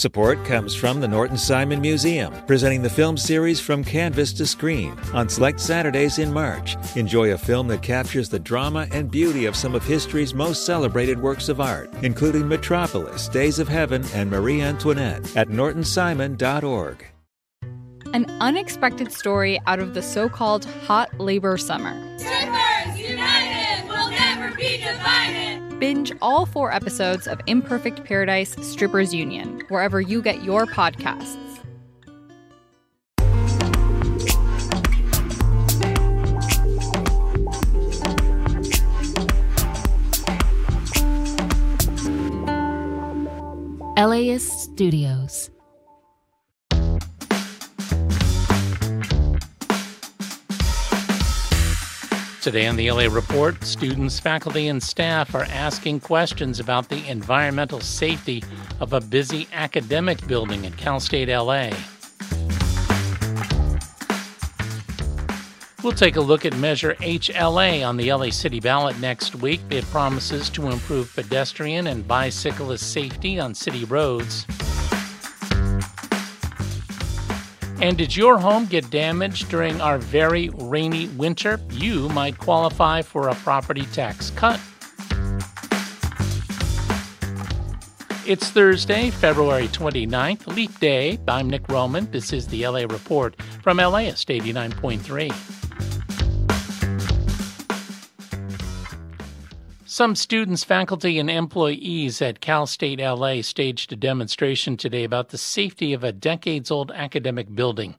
Support comes from the Norton Simon Museum, presenting the film series From Canvas to Screen on select Saturdays in March. Enjoy a film that captures the drama and beauty of some of history's most celebrated works of art, including Metropolis, Days of Heaven, and Marie Antoinette at nortonsimon.org. An unexpected story out of the so called hot labor summer. Binge all four episodes of Imperfect Paradise Strippers Union, wherever you get your podcasts. LAist Studios. Today on the LA Report, students, faculty, and staff are asking questions about the environmental safety of a busy academic building at Cal State LA. We'll take a look at Measure HLA on the LA City ballot next week. It promises to improve pedestrian and bicyclist safety on city roads. And did your home get damaged during our very rainy winter? You might qualify for a property tax cut. It's Thursday, February 29th, Leap Day. I'm Nick Roman. This is the LA Report from LAist 89.3. Some students, faculty, and employees at Cal State LA staged a demonstration today about the safety of a decades old academic building.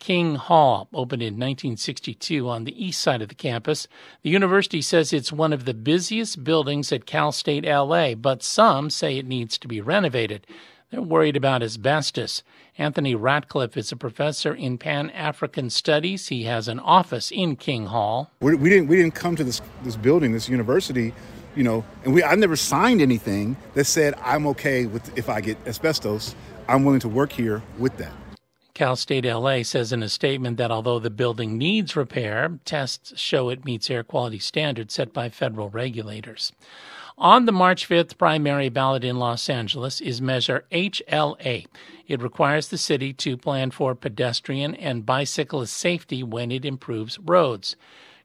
King Hall opened in 1962 on the east side of the campus. The university says it's one of the busiest buildings at Cal State LA, but some say it needs to be renovated. They're worried about asbestos. Anthony Ratcliffe is a professor in Pan African Studies. He has an office in King Hall. We, we didn't we didn't come to this this building, this university, you know, and we I never signed anything that said I'm okay with if I get asbestos. I'm willing to work here with that. Cal State LA says in a statement that although the building needs repair, tests show it meets air quality standards set by federal regulators. On the March 5th primary ballot in Los Angeles is Measure HLA. It requires the city to plan for pedestrian and bicyclist safety when it improves roads.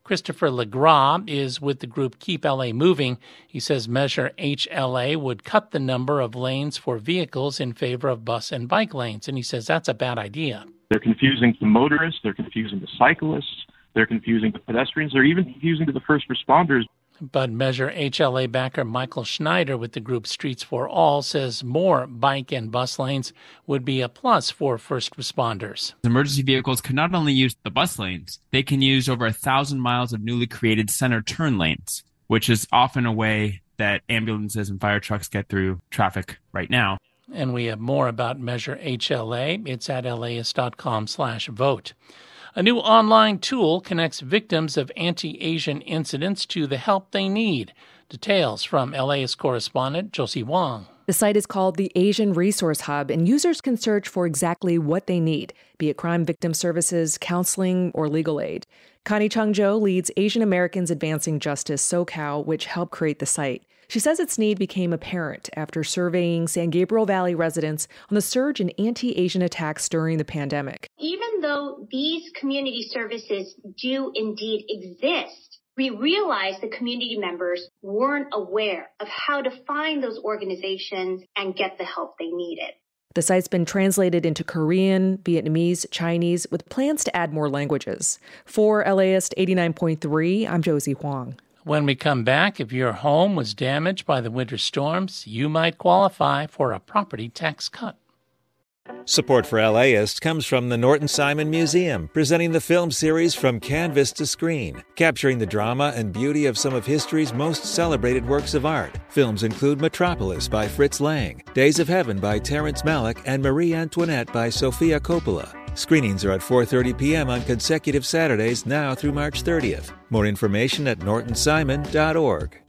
Christopher LeGras is with the group Keep LA Moving. He says Measure HLA would cut the number of lanes for vehicles in favor of bus and bike lanes, and he says that's a bad idea. They're confusing to motorists, they're confusing to cyclists, they're confusing to pedestrians, they're even confusing the first responders. But Measure HLA backer Michael Schneider with the group Streets for All says more bike and bus lanes would be a plus for first responders. Emergency vehicles can not only use the bus lanes, they can use over a thousand miles of newly created center turn lanes, which is often a way that ambulances and fire trucks get through traffic right now. And we have more about Measure HLA. It's at laist.com slash vote. A new online tool connects victims of anti Asian incidents to the help they need. Details from LAist correspondent Josie Huang. The site is called the Asian Resource Hub, and users can search for exactly what they need, be it crime victim services, counseling, or legal aid. Connie Chung Jo leads Asian Americans Advancing Justice SoCal, which helped create the site. She says its need became apparent after surveying San Gabriel Valley residents on the surge in anti Asian attacks during the pandemic. Even though these community services do indeed exist, we realized the community members weren't aware of how to find those organizations and get the help they needed. The site's been translated into Korean, Vietnamese, Chinese, with plans to add more languages. For LAist 89.3, I'm Josie Huang. When we come back, if your home was damaged by the winter storms, you might qualify for a property tax cut. Support for LAist comes from the Norton Simon Museum, presenting the film series From Canvas to Screen, capturing the drama and beauty of some of history's most celebrated works of art. Films include Metropolis by Fritz Lang, Days of Heaven by Terrence Malick, and Marie Antoinette by Sofia Coppola. Screenings are at 4:30 p.m. on consecutive Saturdays now through March 30th. More information at nortonsimon.org.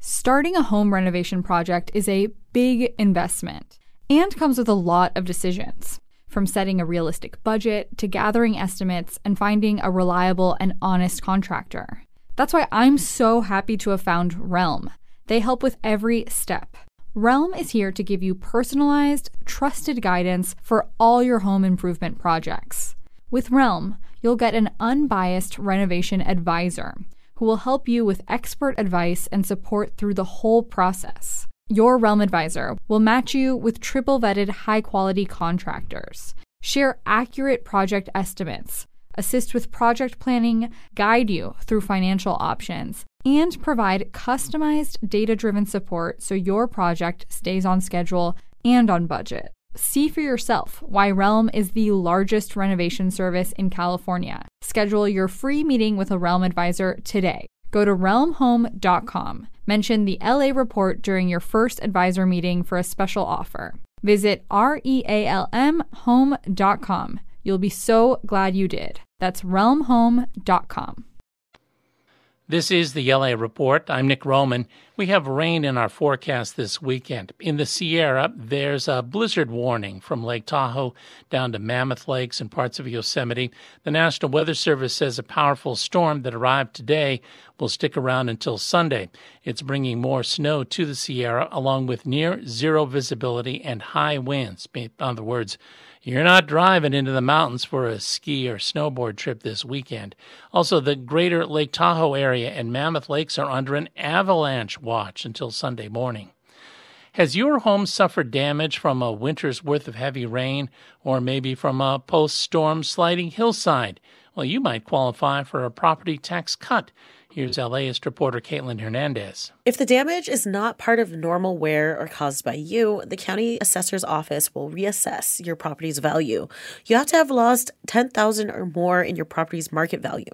Starting a home renovation project is a big investment and comes with a lot of decisions. From setting a realistic budget to gathering estimates and finding a reliable and honest contractor. That's why I'm so happy to have found Realm. They help with every step. Realm is here to give you personalized, trusted guidance for all your home improvement projects. With Realm, you'll get an unbiased renovation advisor who will help you with expert advice and support through the whole process. Your Realm advisor will match you with triple vetted high quality contractors, share accurate project estimates, assist with project planning, guide you through financial options, and provide customized data driven support so your project stays on schedule and on budget. See for yourself why Realm is the largest renovation service in California. Schedule your free meeting with a Realm advisor today. Go to realmhome.com. Mention the LA report during your first advisor meeting for a special offer. Visit R E A L M home.com. You'll be so glad you did. That's realmhome.com. This is the LA Report. I'm Nick Roman. We have rain in our forecast this weekend. In the Sierra, there's a blizzard warning from Lake Tahoe down to Mammoth Lakes and parts of Yosemite. The National Weather Service says a powerful storm that arrived today will stick around until Sunday. It's bringing more snow to the Sierra, along with near zero visibility and high winds. In other words, you're not driving into the mountains for a ski or snowboard trip this weekend. Also, the greater Lake Tahoe area and Mammoth Lakes are under an avalanche watch until Sunday morning. Has your home suffered damage from a winter's worth of heavy rain or maybe from a post storm sliding hillside? Well, you might qualify for a property tax cut. Here's LAist reporter Caitlin Hernandez. If the damage is not part of normal wear or caused by you, the county assessor's office will reassess your property's value. You have to have lost 10,000 or more in your property's market value.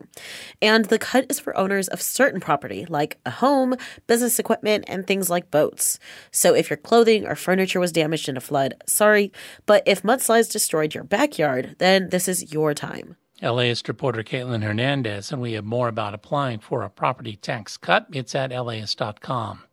And the cut is for owners of certain property like a home, business equipment, and things like boats. So if your clothing or furniture was damaged in a flood, sorry, but if mudslides destroyed your backyard, then this is your time. LAist reporter Caitlin Hernandez, and we have more about applying for a property tax cut. It's at LAist.com.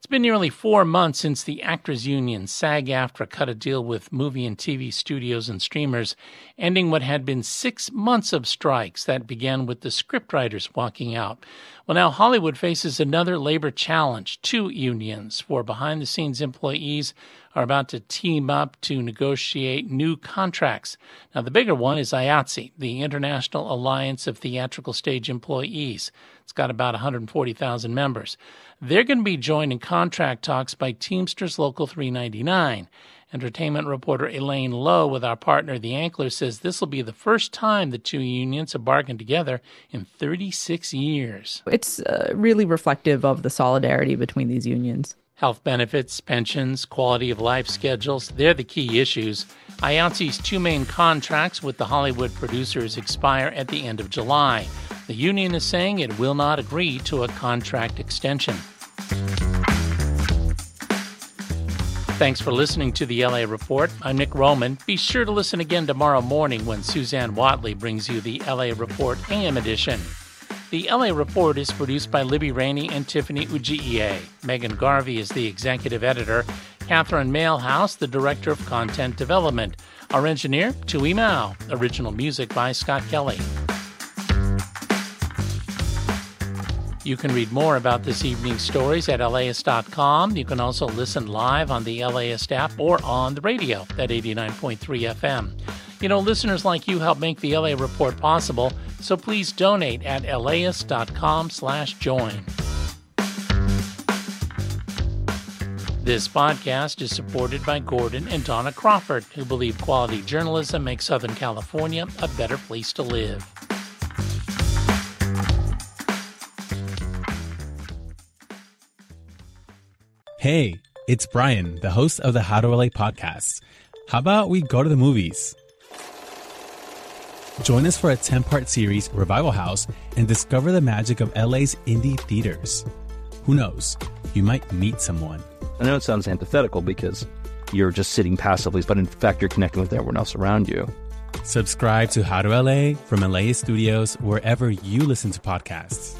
It's been nearly four months since the Actors Union, SAG AFTRA, cut a deal with movie and TV studios and streamers, ending what had been six months of strikes that began with the scriptwriters walking out. Well, now Hollywood faces another labor challenge. Two unions for behind the scenes employees are about to team up to negotiate new contracts. Now, the bigger one is IATSE, the International Alliance of Theatrical Stage Employees. It's got about 140,000 members. They're going to be joined in contract talks by Teamsters Local 399. Entertainment reporter Elaine Low with our partner The Ankler says this will be the first time the two unions have bargained together in 36 years. It's uh, really reflective of the solidarity between these unions. Health benefits, pensions, quality of life schedules, they're the key issues. IATSE's two main contracts with the Hollywood producers expire at the end of July. The union is saying it will not agree to a contract extension. Thanks for listening to the LA Report. I'm Nick Roman. Be sure to listen again tomorrow morning when Susanne Whatley brings you the LA Report AM edition. The LA Report is produced by Libby Rainey and Tiffany Ujiie. Megan Garvey is the executive editor. Catherine Mailhouse, the director of content development. Our engineer, Tui Mao. Original music by Scott Kelly. You can read more about this evening's stories at LAist.com. You can also listen live on the LAist app or on the radio at 89.3 FM. You know, listeners like you help make the LA Report possible, so please donate at laist.com slash join. This podcast is supported by Gordon and Donna Crawford, who believe quality journalism makes Southern California a better place to live. Hey, it's Brian, the host of the How to LA podcast. How about we go to the movies? Join us for a 10 part series, Revival House, and discover the magic of LA's indie theaters. Who knows? You might meet someone. I know it sounds antithetical because you're just sitting passively, but in fact, you're connecting with everyone else around you. Subscribe to How to LA from LAist Studios wherever you listen to podcasts.